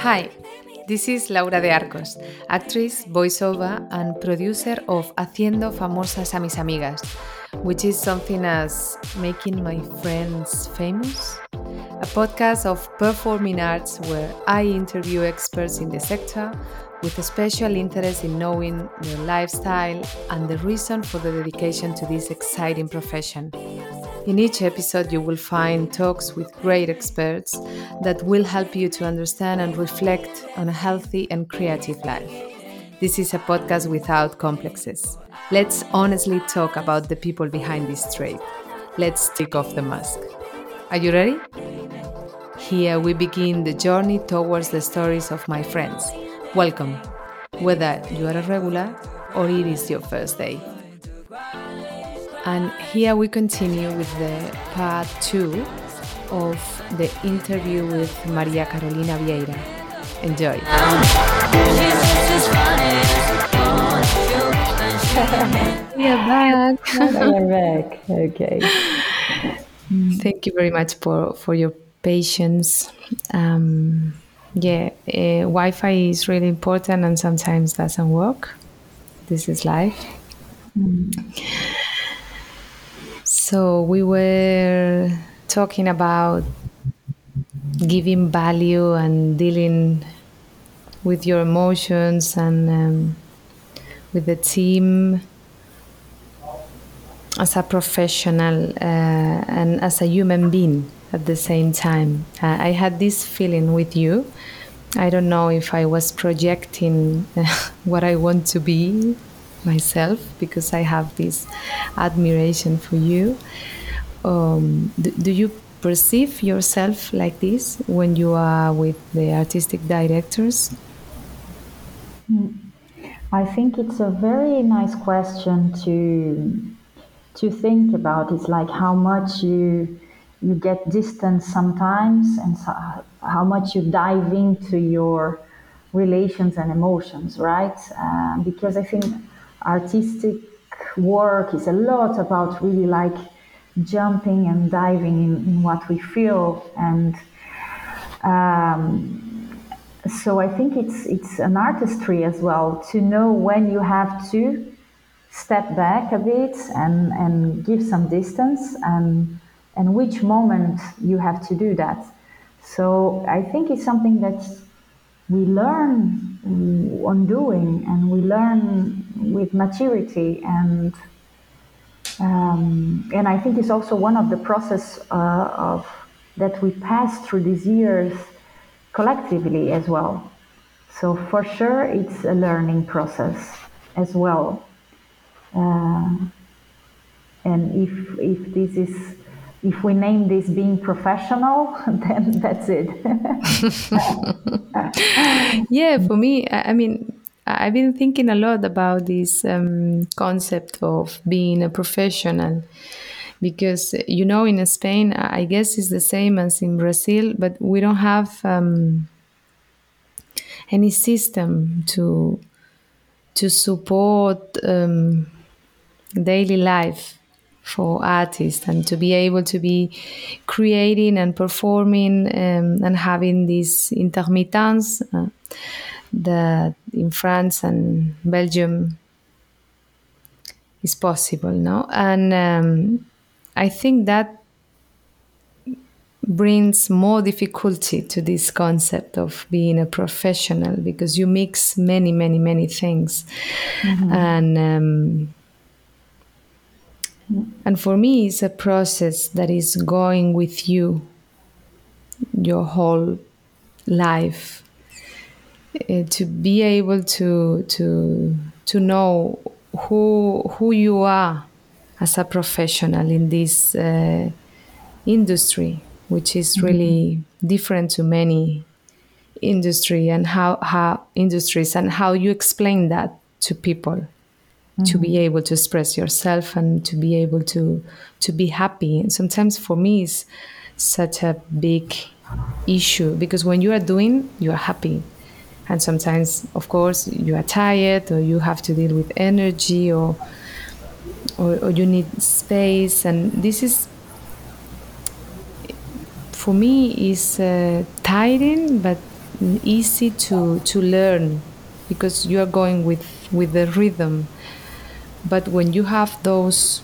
Hi, this is Laura de Arcos, actress, voiceover, and producer of Haciendo Famosas a Mis Amigas, which is something as making my friends famous, a podcast of performing arts where I interview experts in the sector with a special interest in knowing their lifestyle and the reason for the dedication to this exciting profession. In each episode, you will find talks with great experts that will help you to understand and reflect on a healthy and creative life. This is a podcast without complexes. Let's honestly talk about the people behind this trade. Let's take off the mask. Are you ready? Here we begin the journey towards the stories of my friends. Welcome, whether you are a regular or it is your first day. And here we continue with the part two of the interview with Maria Carolina Vieira. Enjoy. we are back. we are back. Okay. Thank you very much for, for your patience. Um, yeah, uh, Wi Fi is really important and sometimes doesn't work. This is life. Mm. So we were talking about giving value and dealing with your emotions and um, with the team as a professional uh, and as a human being at the same time. Uh, I had this feeling with you. I don't know if I was projecting what I want to be myself because I have this admiration for you. Um, do, do, you perceive yourself like this when you are with the artistic directors? Hmm. I think it's a very nice question to to think about. It's like how much you you get distance sometimes, and so, how much you dive into your relations and emotions, right? Uh, because I think artistic work is a lot about really like jumping and diving in, in what we feel and um, so I think it's it's an artistry as well to know when you have to step back a bit and and give some distance and and which moment you have to do that. So I think it's something that we learn on doing and we learn with maturity and um, and I think it's also one of the process uh, of that we pass through these years collectively as well. So for sure, it's a learning process as well. Uh, and if if this is if we name this being professional, then that's it. yeah, for me, I mean, I've been thinking a lot about this um, concept of being a professional because, you know, in Spain, I guess it's the same as in Brazil, but we don't have um, any system to to support um, daily life for artists and to be able to be creating and performing um, and having this intermittence. Uh, that in France and Belgium is possible, no? And um, I think that brings more difficulty to this concept of being a professional because you mix many, many, many things, mm-hmm. and um, and for me, it's a process that is going with you your whole life. Uh, to be able to to to know who who you are as a professional in this uh, industry, which is mm-hmm. really different to many industry and how, how industries and how you explain that to people to be mm-hmm. able to express yourself and to be able to to be happy and sometimes for me it's such a big issue because when you are doing you are happy and sometimes of course you are tired or you have to deal with energy or or, or you need space. And this is for me is uh, tiring but easy to to learn because you are going with with the rhythm. But when you have those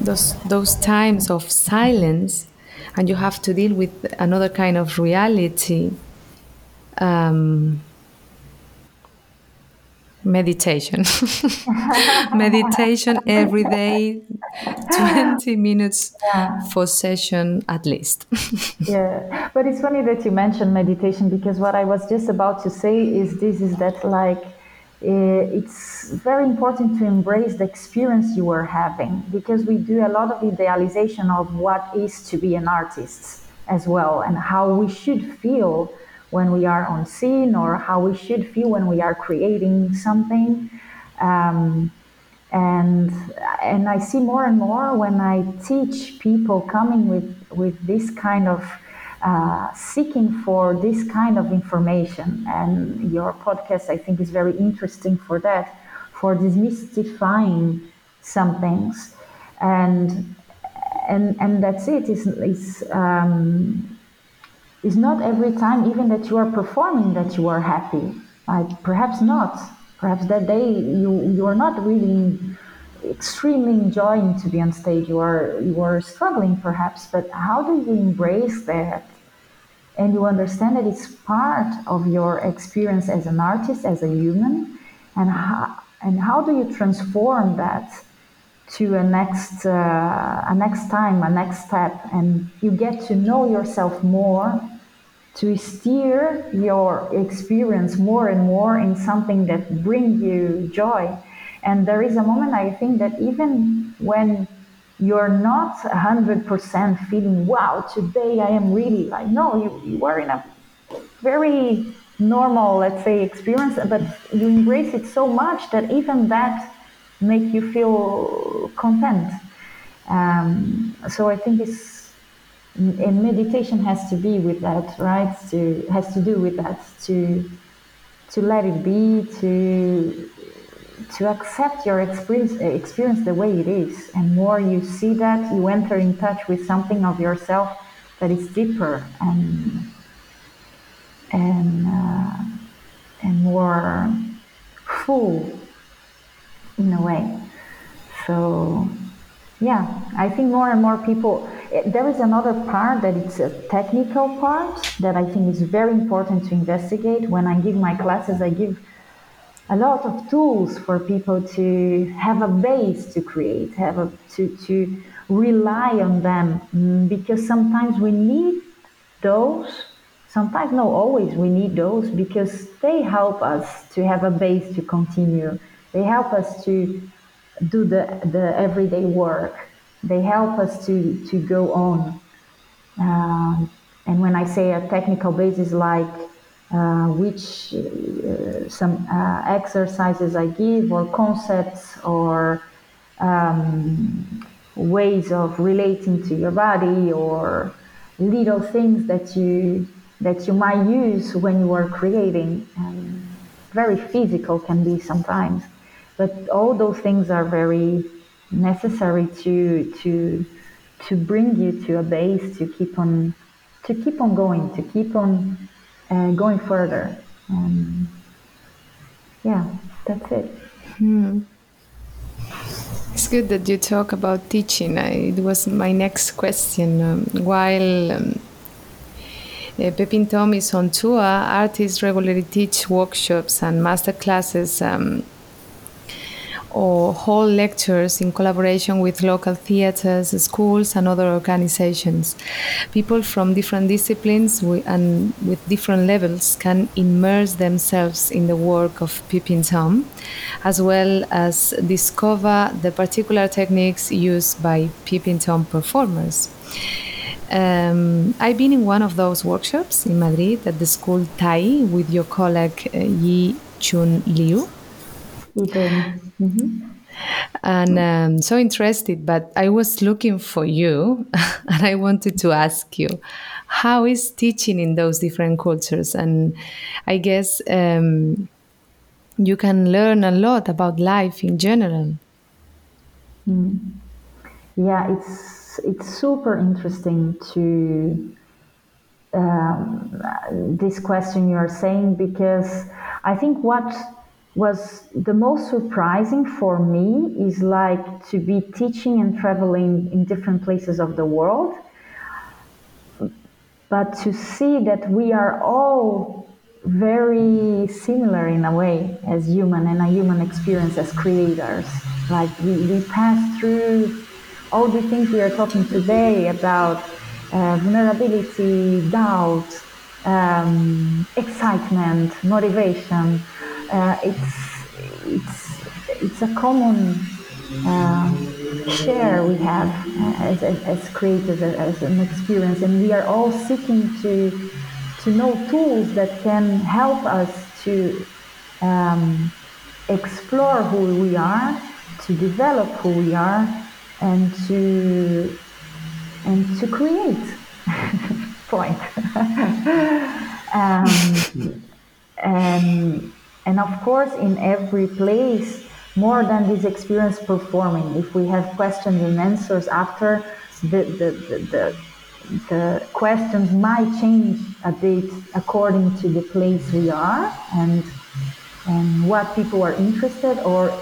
those those times of silence and you have to deal with another kind of reality um, meditation. Meditation every day 20 minutes yeah. for session at least. Yeah. But it's funny that you mentioned meditation because what i was just about to say is this is that like uh, it's very important to embrace the experience you are having because we do a lot of idealization of what is to be an artist as well and how we should feel when we are on scene or how we should feel when we are creating something. Um, and and I see more and more when I teach people coming with with this kind of uh, seeking for this kind of information. And your podcast, I think, is very interesting for that, for demystifying some things, and and and that's it. Is is um, it's not every time, even that you are performing, that you are happy. like perhaps not. Perhaps that day you you are not really extremely enjoying to be on stage. You are you are struggling, perhaps. But how do you embrace that? And you understand that it's part of your experience as an artist, as a human, and how and how do you transform that to a next uh, a next time, a next step, and you get to know yourself more to steer your experience more and more in something that brings you joy. And there is a moment I think that even when you're not 100% feeling, wow, today I am really like, no, you, you are in a very normal, let's say, experience, but you embrace it so much that even that make you feel content. Um, so I think it's and meditation has to be with that right? To has to do with that to to let it be to to accept your experience experience the way it is. And more you see that you enter in touch with something of yourself that is deeper and and uh, and more full in a way. So yeah i think more and more people there is another part that it's a technical part that I think is very important to investigate. When I give my classes, I give a lot of tools for people to have a base to create, have a, to, to rely on them mm, because sometimes we need those. Sometimes, no, always we need those because they help us to have a base to continue. They help us to do the, the everyday work they help us to, to go on. Um, and when I say a technical basis, like uh, which uh, some uh, exercises I give, or concepts, or um, ways of relating to your body, or little things that you that you might use when you are creating. Um, very physical can be sometimes, but all those things are very necessary to to to bring you to a base to keep on to keep on going to keep on uh, going further. Um, yeah that's it. Hmm. it's good that you talk about teaching. I, it was my next question. Um, while um, uh, Peeping Tom is on tour artists regularly teach workshops and master classes um, or whole lectures in collaboration with local theaters, schools, and other organizations. People from different disciplines and with different levels can immerse themselves in the work of Peeping Tom, as well as discover the particular techniques used by Peeping Tom performers. Um, I've been in one of those workshops in Madrid at the school Tai with your colleague uh, Yi Chun Liu. Mm-hmm. And um, so interested, but I was looking for you and I wanted to ask you how is teaching in those different cultures? And I guess um, you can learn a lot about life in general. Mm. Yeah, it's it's super interesting to um, this question you are saying because I think what was the most surprising for me is like to be teaching and traveling in different places of the world. But to see that we are all very similar in a way as human and a human experience as creators. Like we, we pass through all the things we are talking today about uh, vulnerability doubt um, excitement motivation uh, it's it's it's a common uh, share we have uh, as, as, creators as, as an experience. And we are all seeking to to know tools that can help us to um, explore who we are to develop who we are and to and to create. Point. Um, and and of course, in every place, more than this experience performing, if we have questions and answers after, the, the, the, the, questions might change a bit according to the place we are and, and what people are interested or,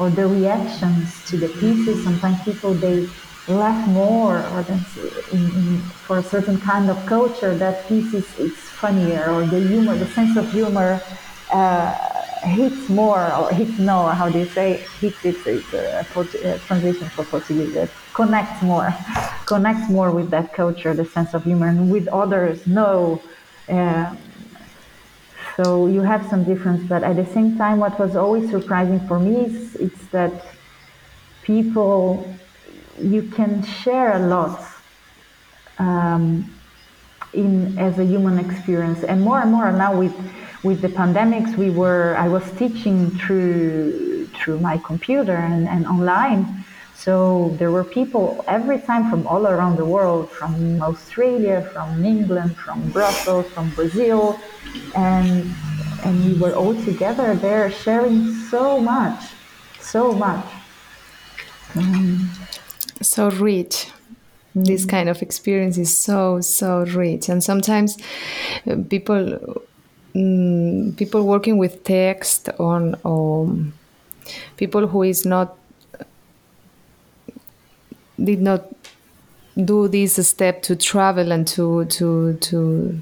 or the reactions to the pieces. Sometimes people, they laugh more or in, in, for a certain kind of culture that piece is, is funnier or the humor, the sense of humor uh, hits more or hits no how do you say? Hits it's, it's a, a translation for Portuguese. That connects more connects more with that culture the sense of humor and with others no. Uh, so you have some difference but at the same time what was always surprising for me is it's that people you can share a lot um, in as a human experience and more and more now with with the pandemics, we were I was teaching through through my computer and, and online. So there were people every time from all around the world, from Australia, from England, from Brussels, from Brazil, and and we were all together there sharing so much, so much. Um, so rich this mm-hmm. kind of experience is so so rich and sometimes people mm, people working with text on or people who is not did not do this step to travel and to to to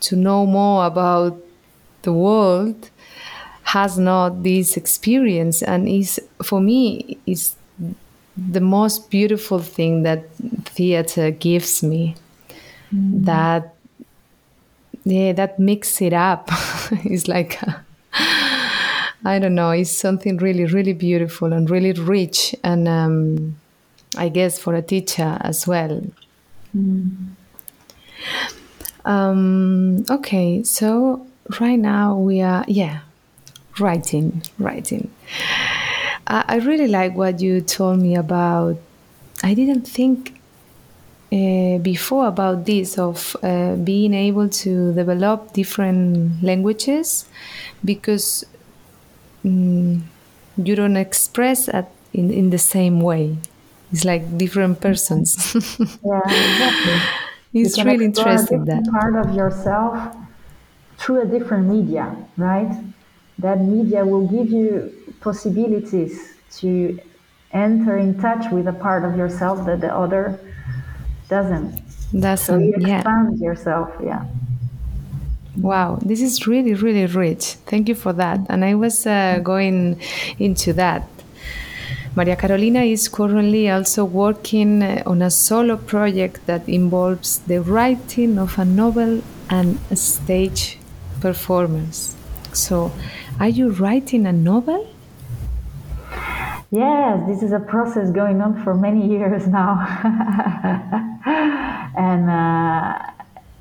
to know more about the world has not this experience and is for me is the most beautiful thing that theater gives me mm. that yeah that mix it up. It's like i don't know it's something really really beautiful and really rich and um, i guess for a teacher as well. Mm. um, okay so right now we are yeah writing writing. I, I really like what you told me about i didn't think uh, before about this of uh, being able to develop different languages because um, you don't express at, in, in the same way. It's like different persons. yeah, exactly. it's really interesting that part of yourself through a different media, right? That media will give you possibilities to enter in touch with a part of yourself that the other doesn't. Doesn't. So you expand yeah. yourself. Yeah. Wow, this is really, really rich. Thank you for that. And I was uh, going into that. Maria Carolina is currently also working uh, on a solo project that involves the writing of a novel and a stage performance. So, are you writing a novel? Yes, this is a process going on for many years now. and uh,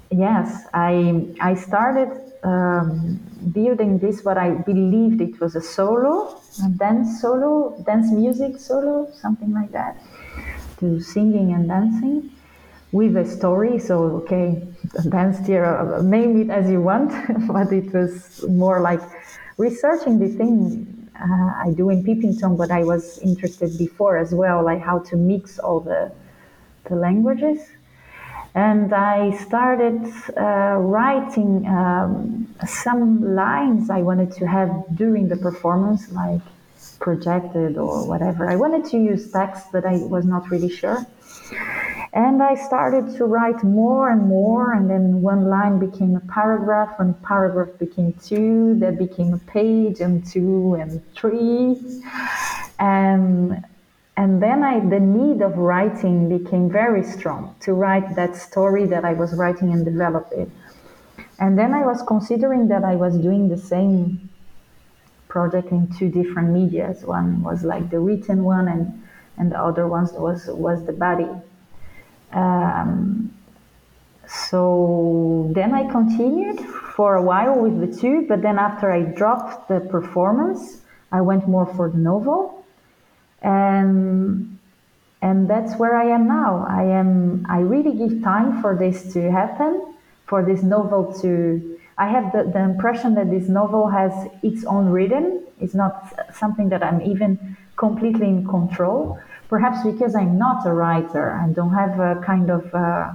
yes, I, I started um, building this, what I believed it was a solo, a dance solo, dance music solo, something like that, to singing and dancing with a story. So, okay, dance here, name it as you want, but it was more like researching the thing uh, I do in peeping but I was interested before as well, like how to mix all the the languages. And I started uh, writing um, some lines I wanted to have during the performance, like projected or whatever. I wanted to use text, but I was not really sure. And I started to write more and more, and then one line became a paragraph, one paragraph became two, that became a page, and two, and three. And, and then I, the need of writing became very strong to write that story that I was writing and develop it. And then I was considering that I was doing the same project in two different medias. One was like the written one, and, and the other one was, was the body. Um, so then I continued for a while with the two, but then after I dropped the performance, I went more for the novel, and and that's where I am now. I am. I really give time for this to happen, for this novel to. I have the, the impression that this novel has its own rhythm. It's not something that I'm even completely in control perhaps because I'm not a writer and don't have a kind of uh,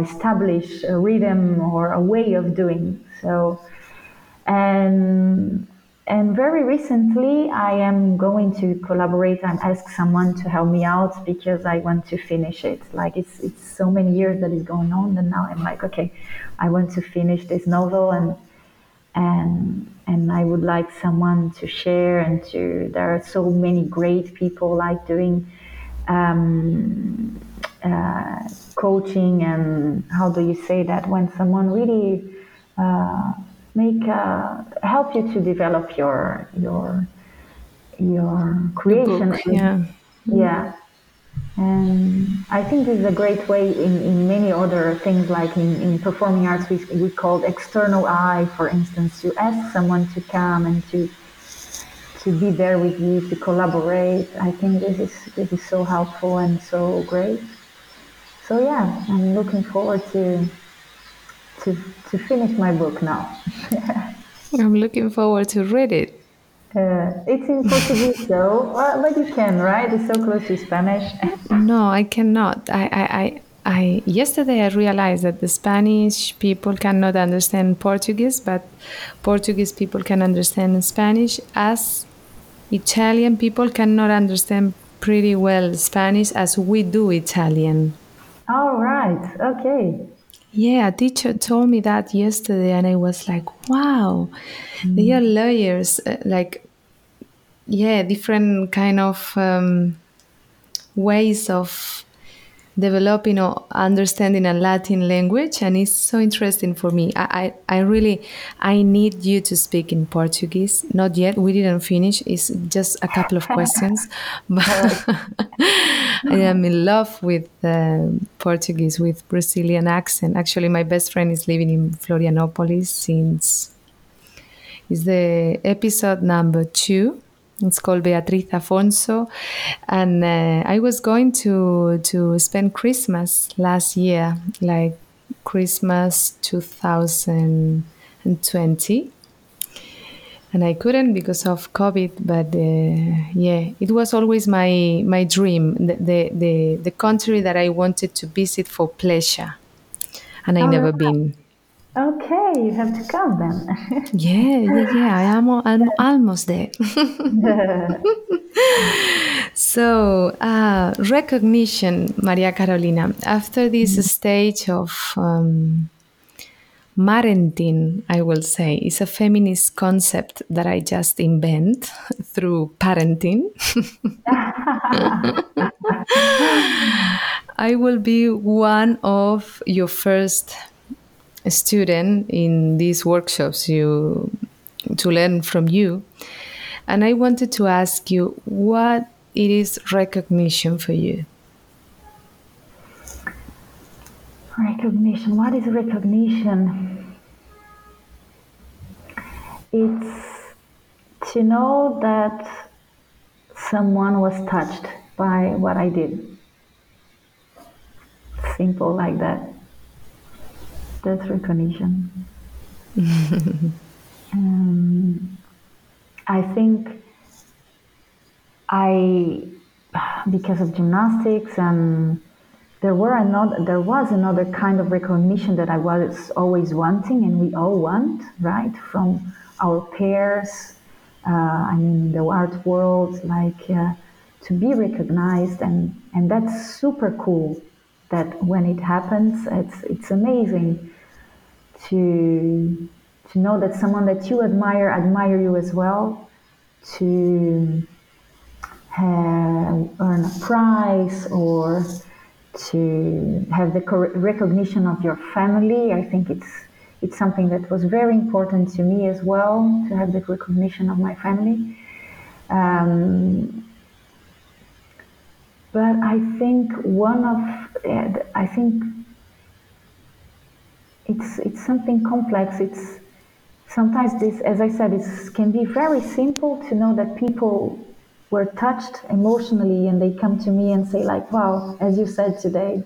established rhythm or a way of doing so. And and very recently, I am going to collaborate and ask someone to help me out because I want to finish it. Like it's it's so many years that is going on, and now I'm like, okay, I want to finish this novel and and and I would like someone to share and to. There are so many great people like doing um, uh, coaching and how do you say that when someone really uh, make uh, help you to develop your your your creation. Book, yeah. Yeah. And I think this is a great way in, in many other things, like in, in performing arts, we, we call external eye, for instance, to ask someone to come and to to be there with you, to collaborate. I think this is this is so helpful and so great. So yeah, I'm looking forward to to to finish my book now. I'm looking forward to read it. Uh, it's in Portuguese though, well, but you can, right? It's so close to Spanish. no, I cannot. I, I, I, I, yesterday I realized that the Spanish people cannot understand Portuguese, but Portuguese people can understand Spanish as Italian people cannot understand pretty well Spanish as we do Italian. All right. Okay. Yeah, a teacher told me that yesterday, and I was like, wow, mm. they are lawyers, uh, like, yeah, different kind of um, ways of developing or understanding a Latin language, and it's so interesting for me. I, I, I really, I need you to speak in Portuguese. Not yet, we didn't finish. It's just a couple of questions, but I am in love with uh, Portuguese with Brazilian accent. Actually, my best friend is living in Florianopolis since is the episode number two. It's called Beatriz Afonso, and uh, I was going to to spend Christmas last year, like Christmas 2020 and I couldn't because of COVID. But uh, yeah, it was always my my dream, the, the, the the country that I wanted to visit for pleasure, and I never been. Okay, you have to come then. yeah, yeah, yeah. I am. I'm almost there. so, uh, recognition, Maria Carolina. After this mm-hmm. stage of um, Marenting, I will say, is a feminist concept that I just invent through parenting. I will be one of your first student in these workshops you to learn from you. And I wanted to ask you what it is recognition for you. Recognition. What is recognition? It's to know that someone was touched by what I did. Simple like that. That's recognition. um, I think I, because of gymnastics and there were another there was another kind of recognition that I was always wanting, and we all want, right, from our peers. Uh, I mean, the art world, like uh, to be recognized, and and that's super cool. That when it happens, it's it's amazing to to know that someone that you admire admire you as well. To have, earn a prize or to have the recognition of your family. I think it's it's something that was very important to me as well to have the recognition of my family. Um, but I think one of I think it's it's something complex. It's sometimes this, as I said, it can be very simple to know that people were touched emotionally and they come to me and say like wow as you said today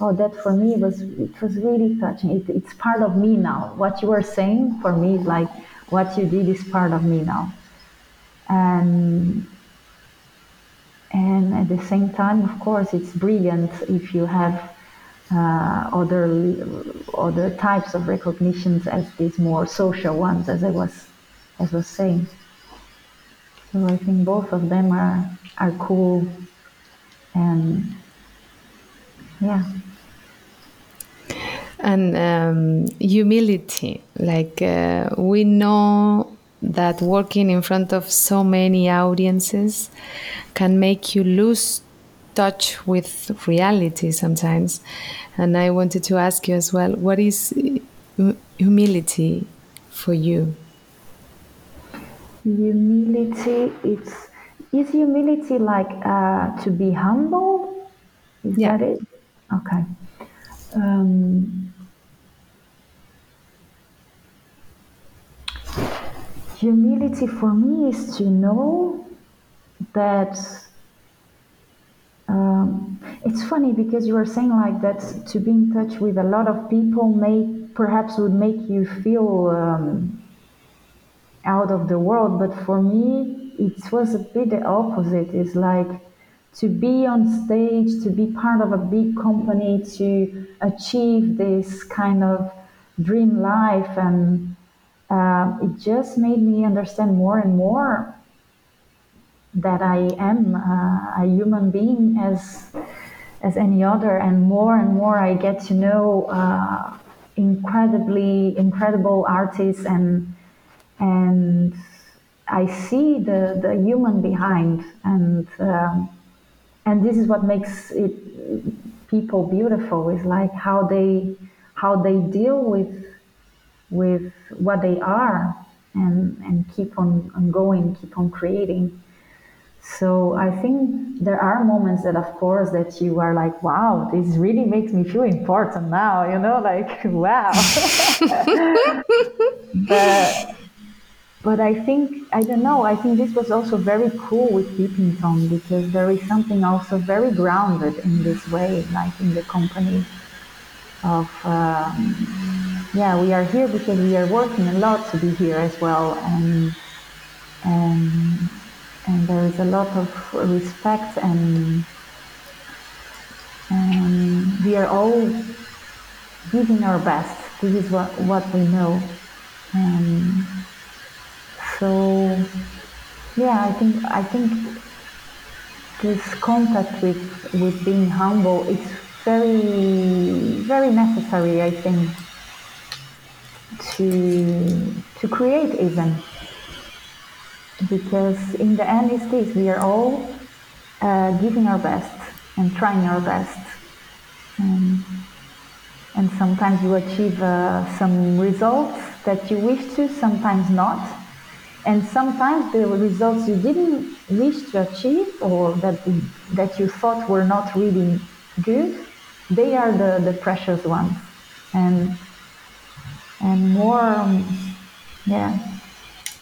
oh that for me was it was really touching. It, it's part of me now. What you were saying for me like what you did is part of me now. And and at the same time of course it's brilliant if you have uh, other other types of recognitions as these more social ones as I was as was saying so I think both of them are are cool and yeah. And um, humility, like uh, we know that working in front of so many audiences can make you lose touch with reality sometimes. And I wanted to ask you as well what is humility for you? humility it's is humility like uh, to be humble is yeah. that it okay um, humility for me is to know that um, it's funny because you are saying like that to be in touch with a lot of people may perhaps would make you feel um, out of the world. But for me, it was a bit the opposite. It's like to be on stage, to be part of a big company, to achieve this kind of dream life. And uh, it just made me understand more and more that I am uh, a human being as as any other, and more and more I get to know uh, incredibly incredible artists and and I see the, the human behind, and um, and this is what makes it people beautiful. Is like how they how they deal with with what they are, and and keep on, on going, keep on creating. So I think there are moments that, of course, that you are like, wow, this really makes me feel important now, you know, like wow. but but I think, I don't know, I think this was also very cool with Peeping Tom because there is something also very grounded in this way, like in the company of, um, yeah, we are here because we are working a lot to be here as well. And, and, and there is a lot of respect and, we are all giving our best. This is what, what we know. And, so yeah, I think I think this contact with with being humble is very very necessary. I think to to create even because in the end it's this we are all uh, giving our best and trying our best. And, and sometimes you achieve uh, some results that you wish to sometimes not. And sometimes the results you didn't wish to achieve or that that you thought were not really good they are the, the precious ones. And and more um, yeah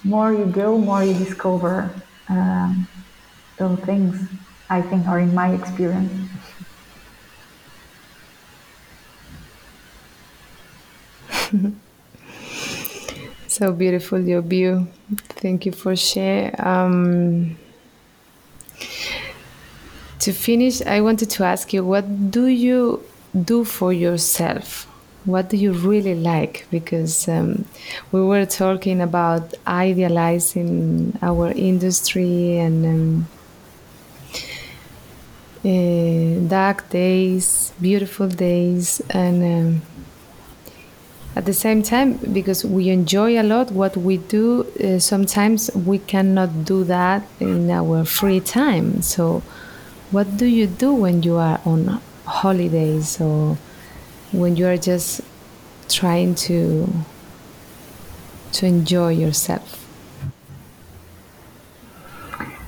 more you go more you discover um, those things i think are in my experience So beautiful, your view. Thank you for share. Um, to finish, I wanted to ask you what do you do for yourself? What do you really like? Because um, we were talking about idealizing our industry and um, uh, dark days, beautiful days, and um, at the same time, because we enjoy a lot what we do, uh, sometimes we cannot do that in our free time. So, what do you do when you are on holidays or when you are just trying to to enjoy yourself?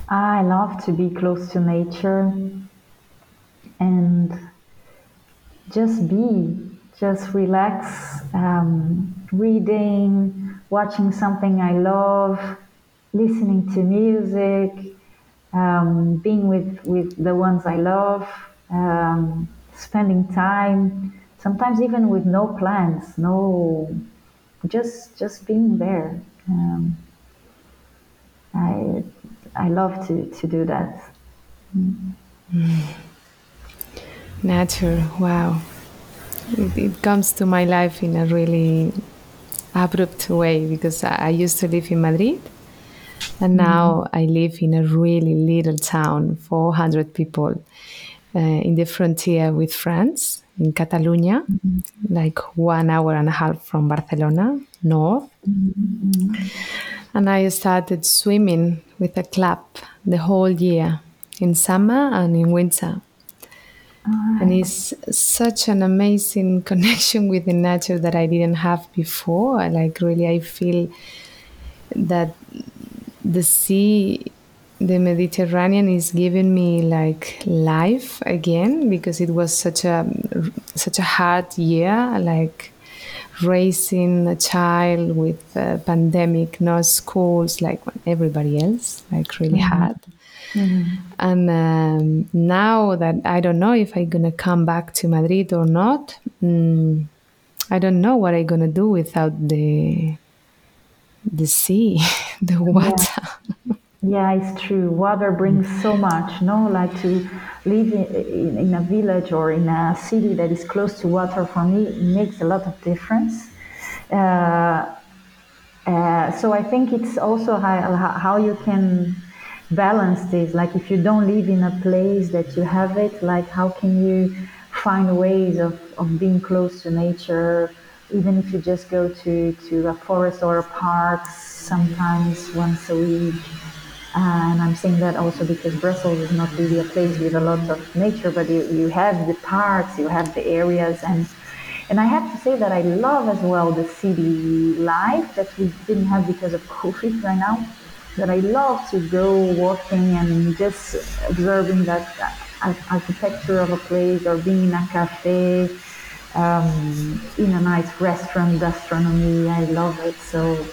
I love to be close to nature and just be, just relax, um, reading, watching something I love, listening to music, um, being with, with the ones I love, um, spending time, sometimes even with no plans, no, just just being there. Um, I I love to, to do that. Mm. Nature, wow. It, it, comes to my life in a really abrupt way because I, used to live in Madrid and mm-hmm. now I live in a really little town, 400 people, uh, in the frontier with France, in Catalonia, mm-hmm. like one hour and a half from Barcelona, north. Mm-hmm. And I started swimming with a club the whole year, in summer and in winter. Right. And it's such an amazing connection with the nature that I didn't have before. Like, really, I feel that the sea the mediterranean is giving me like life again because it was such a such a hard year like raising a child with a pandemic no schools like everybody else like really mm-hmm. hard mm-hmm. and um, now that i don't know if i'm gonna come back to madrid or not mm, i don't know what i'm gonna do without the the sea, the water. Yeah. Yeah. it's true. Water brings so much, no? Like to live in, in, in, a village or in a city that is close to water for me makes a lot of difference. Uh, uh, so I think it's also how, how you can balance this. Like if you don't live in a place that you have it, like how can you find ways of, of being close to nature? even if you just go to, to a forest or a park sometimes once a week. And I'm saying that also because Brussels is not really a place with a lot of nature, but you, you have the parks, you have the areas, and and I have to say that I love as well the city life that we didn't have because of COVID right now. That I love to go walking and just observing that architecture of a place or being in a cafe um, in a nice restaurant gastronomy. I love it. So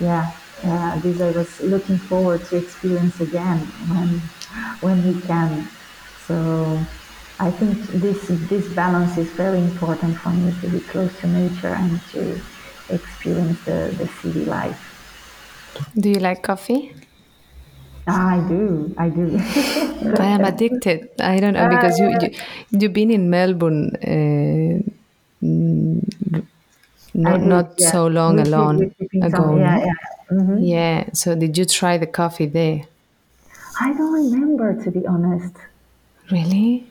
yeah, uh, this I was looking forward to experience again when when we can. So I think this this balance is very important for me to be close to nature and to experience the, the city life. Do you like coffee? I do. I do. I am addicted. I don't know because you, you you've been in Melbourne uh, not did, not yeah. so long alone ago. Yeah, yeah. Mm-hmm. yeah. So did you try the coffee there? I don't remember to be honest. Really?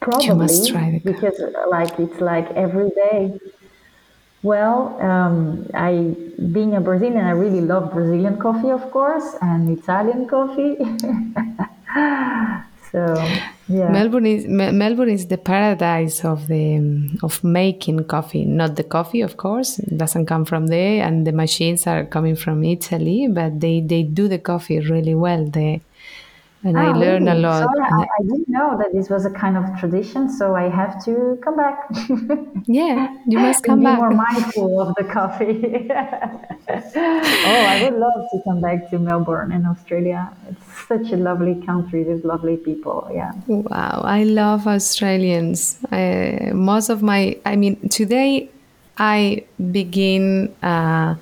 Probably. You must try the coffee. because like it's like every day. Well, um, I being a Brazilian, I really love Brazilian coffee, of course, and Italian coffee. so yeah. Melbourne is Melbourne is the paradise of the of making coffee. Not the coffee, of course, it doesn't come from there, and the machines are coming from Italy. But they they do the coffee really well there and I ah, learn really? a lot. So I, I, didn't know that this was a kind of tradition, so I have to come back. yeah, you must come be back. more mindful of the coffee. oh, I would love to come back to Melbourne in Australia. It's such a lovely country with lovely people. Yeah. Wow, I love Australians. I, most of my, I mean, today I begin. Uh,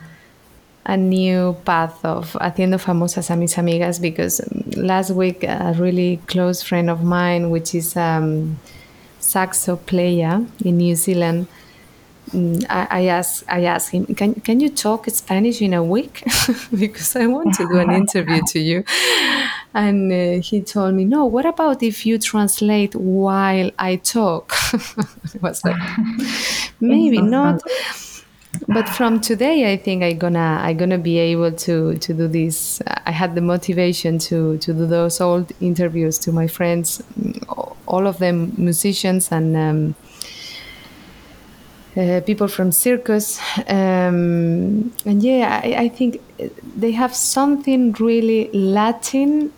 a new path of haciendo famosas a mis amigas because last week a really close friend of mine, which is um, saxo player in New Zealand, mm, I, asked I him, can can you talk Spanish in a week? because I want to do an interview to you. And uh, he told me, no. What about if you translate while I talk? Was like, maybe not but from today i think i'm gonna i'm gonna be able to to do this. I had the motivation to to do those old interviews to my friends all of them musicians and um, uh, people from circus. Um, and yeah I, I, think they have something really latin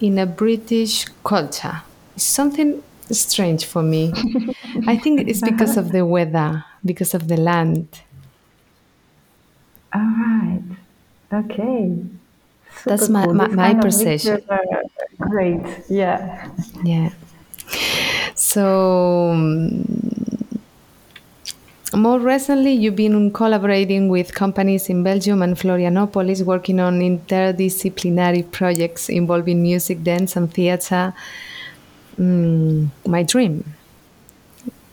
in a british culture. It's something strange for me. I think it's because of the weather because of the land all right. Okay. Super That's my, cool. my, my perception. Great. Yeah. Yeah. So, um, more recently, you've been collaborating with companies in Belgium and Florianopolis, working on interdisciplinary projects involving music, dance, and theater. Mm, my dream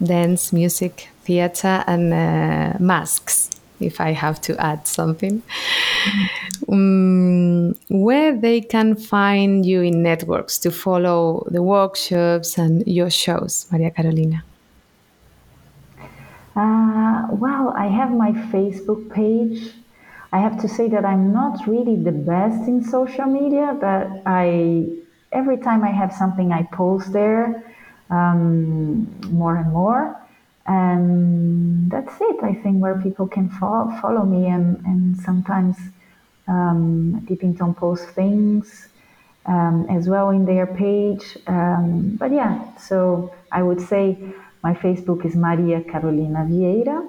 dance, music, theater, and uh, masks if I have to add something, um, where they can find you in networks to follow the workshops and your shows, Maria Carolina. Uh, well, I have my Facebook page. I have to say that I'm not really the best in social media, but I every time I have something I post there um, more and more and that's it i think where people can follow, follow me and, and sometimes um, Peeping Tom post things um, as well in their page. Um, but yeah so i would say my facebook is maria carolina vieira.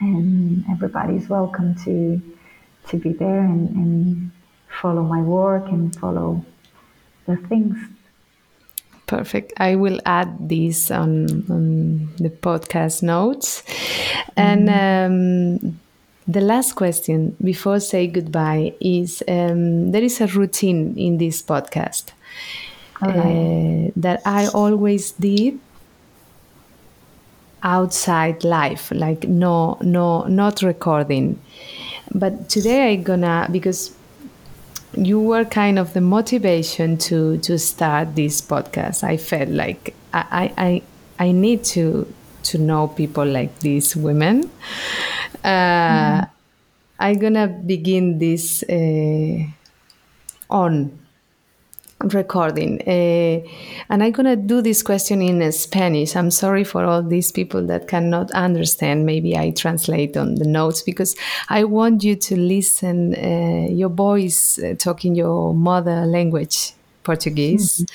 And everybody is welcome to to be there and, and follow my work and follow the things Perfect. I will add this on, on the podcast notes. And mm-hmm. um, the last question before say goodbye is um, there is a routine in this podcast uh, that I always did outside life, like no, no, not recording. But today I'm gonna because you were kind of the motivation to to start this podcast. I felt like I I I need to to know people like these women. Uh, mm. I'm gonna begin this uh, on recording. Uh, and I'm going to do this question in Spanish. I'm sorry for all these people that cannot understand. Maybe I translate on the notes because I want you to listen uh, your voice uh, talking your mother language. Portuguese.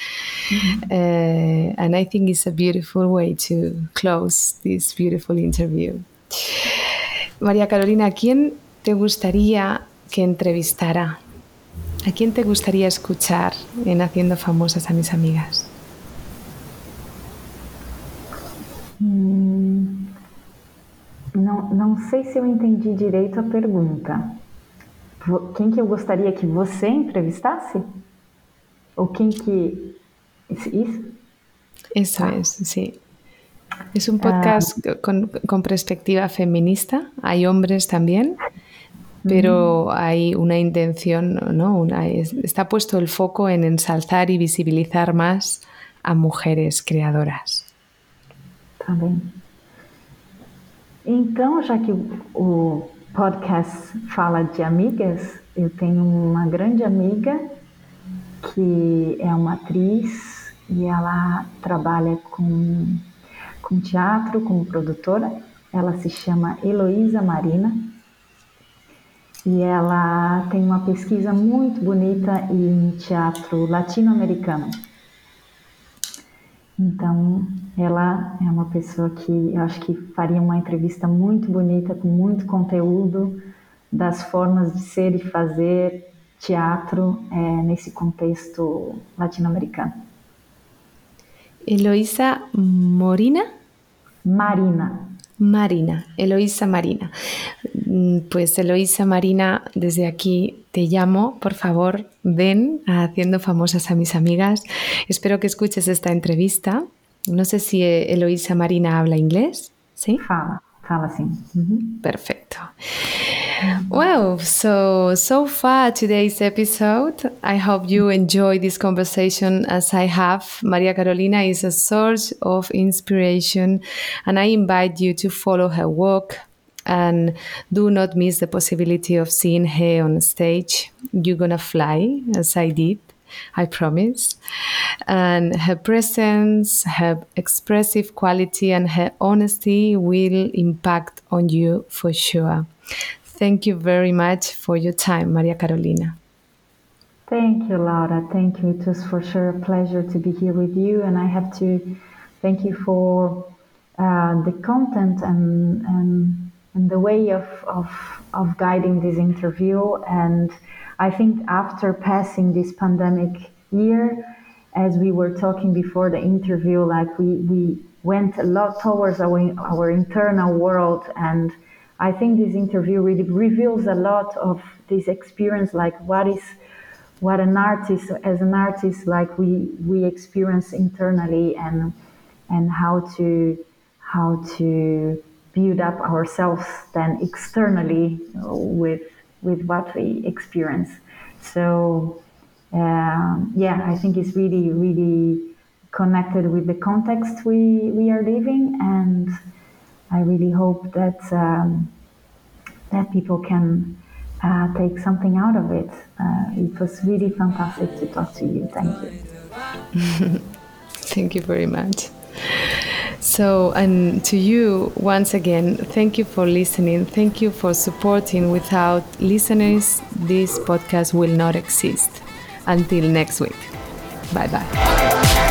Mm-hmm. Uh, and I think it's a beautiful way to close this beautiful interview. María Carolina, ¿quién te gustaría que entrevistara ¿A quién te gustaría escuchar en Haciendo Famosas a mis amigas? Hum, não, não sei se eu entendi direito a pergunta. Quem que eu gostaria que você entrevistasse? Ou quem que... Isso? Eso ah. es, sí. Es un podcast ah. con, con perspectiva feminista. Hay hombres también. Pero hay una intención, ¿no? Una, está puesto el foco en ensalzar y visibilizar más a mujeres creadoras. Tá bem. Então, já que o podcast fala de amigas, eu tenho uma grande amiga que é uma atriz e ela trabalha com, com teatro como produtora. Ela se chama Heloísa Marina e ela tem uma pesquisa muito bonita em teatro latino-americano. Então, ela é uma pessoa que eu acho que faria uma entrevista muito bonita, com muito conteúdo das formas de ser e fazer teatro é, nesse contexto latino-americano. Eloísa Morina? Marina. Marina, Eloísa Marina. Mm, pues Eloísa Marina, desde aquí te llamo, por favor, ven a Haciendo Famosas a mis amigas. Espero que escuches esta entrevista. No sé si Eloísa Marina habla inglés, ¿sí? Fala, fala sí. Perfecto. Well, so so far today's episode, I hope you enjoy this conversation as I have. Maria Carolina is a source of inspiration, and I invite you to follow her work and do not miss the possibility of seeing her on stage. You're gonna fly, as I did. I promise. And her presence, her expressive quality, and her honesty will impact on you for sure. Thank you very much for your time, Maria Carolina. Thank you, Laura. Thank you. It was for sure a pleasure to be here with you. And I have to thank you for uh, the content and, and, and the way of, of, of guiding this interview. And I think after passing this pandemic year, as we were talking before the interview, like we, we went a lot towards our, our internal world and I think this interview really reveals a lot of this experience, like what is what an artist as an artist like we we experience internally and and how to how to build up ourselves then externally with with what we experience so um, yeah i think it's really really connected with the context we we are living and I really hope that um, that people can uh, take something out of it. Uh, it was really fantastic to talk to you. Thank you. thank you very much. So, and to you, once again, thank you for listening. Thank you for supporting. Without listeners, this podcast will not exist. Until next week. Bye bye.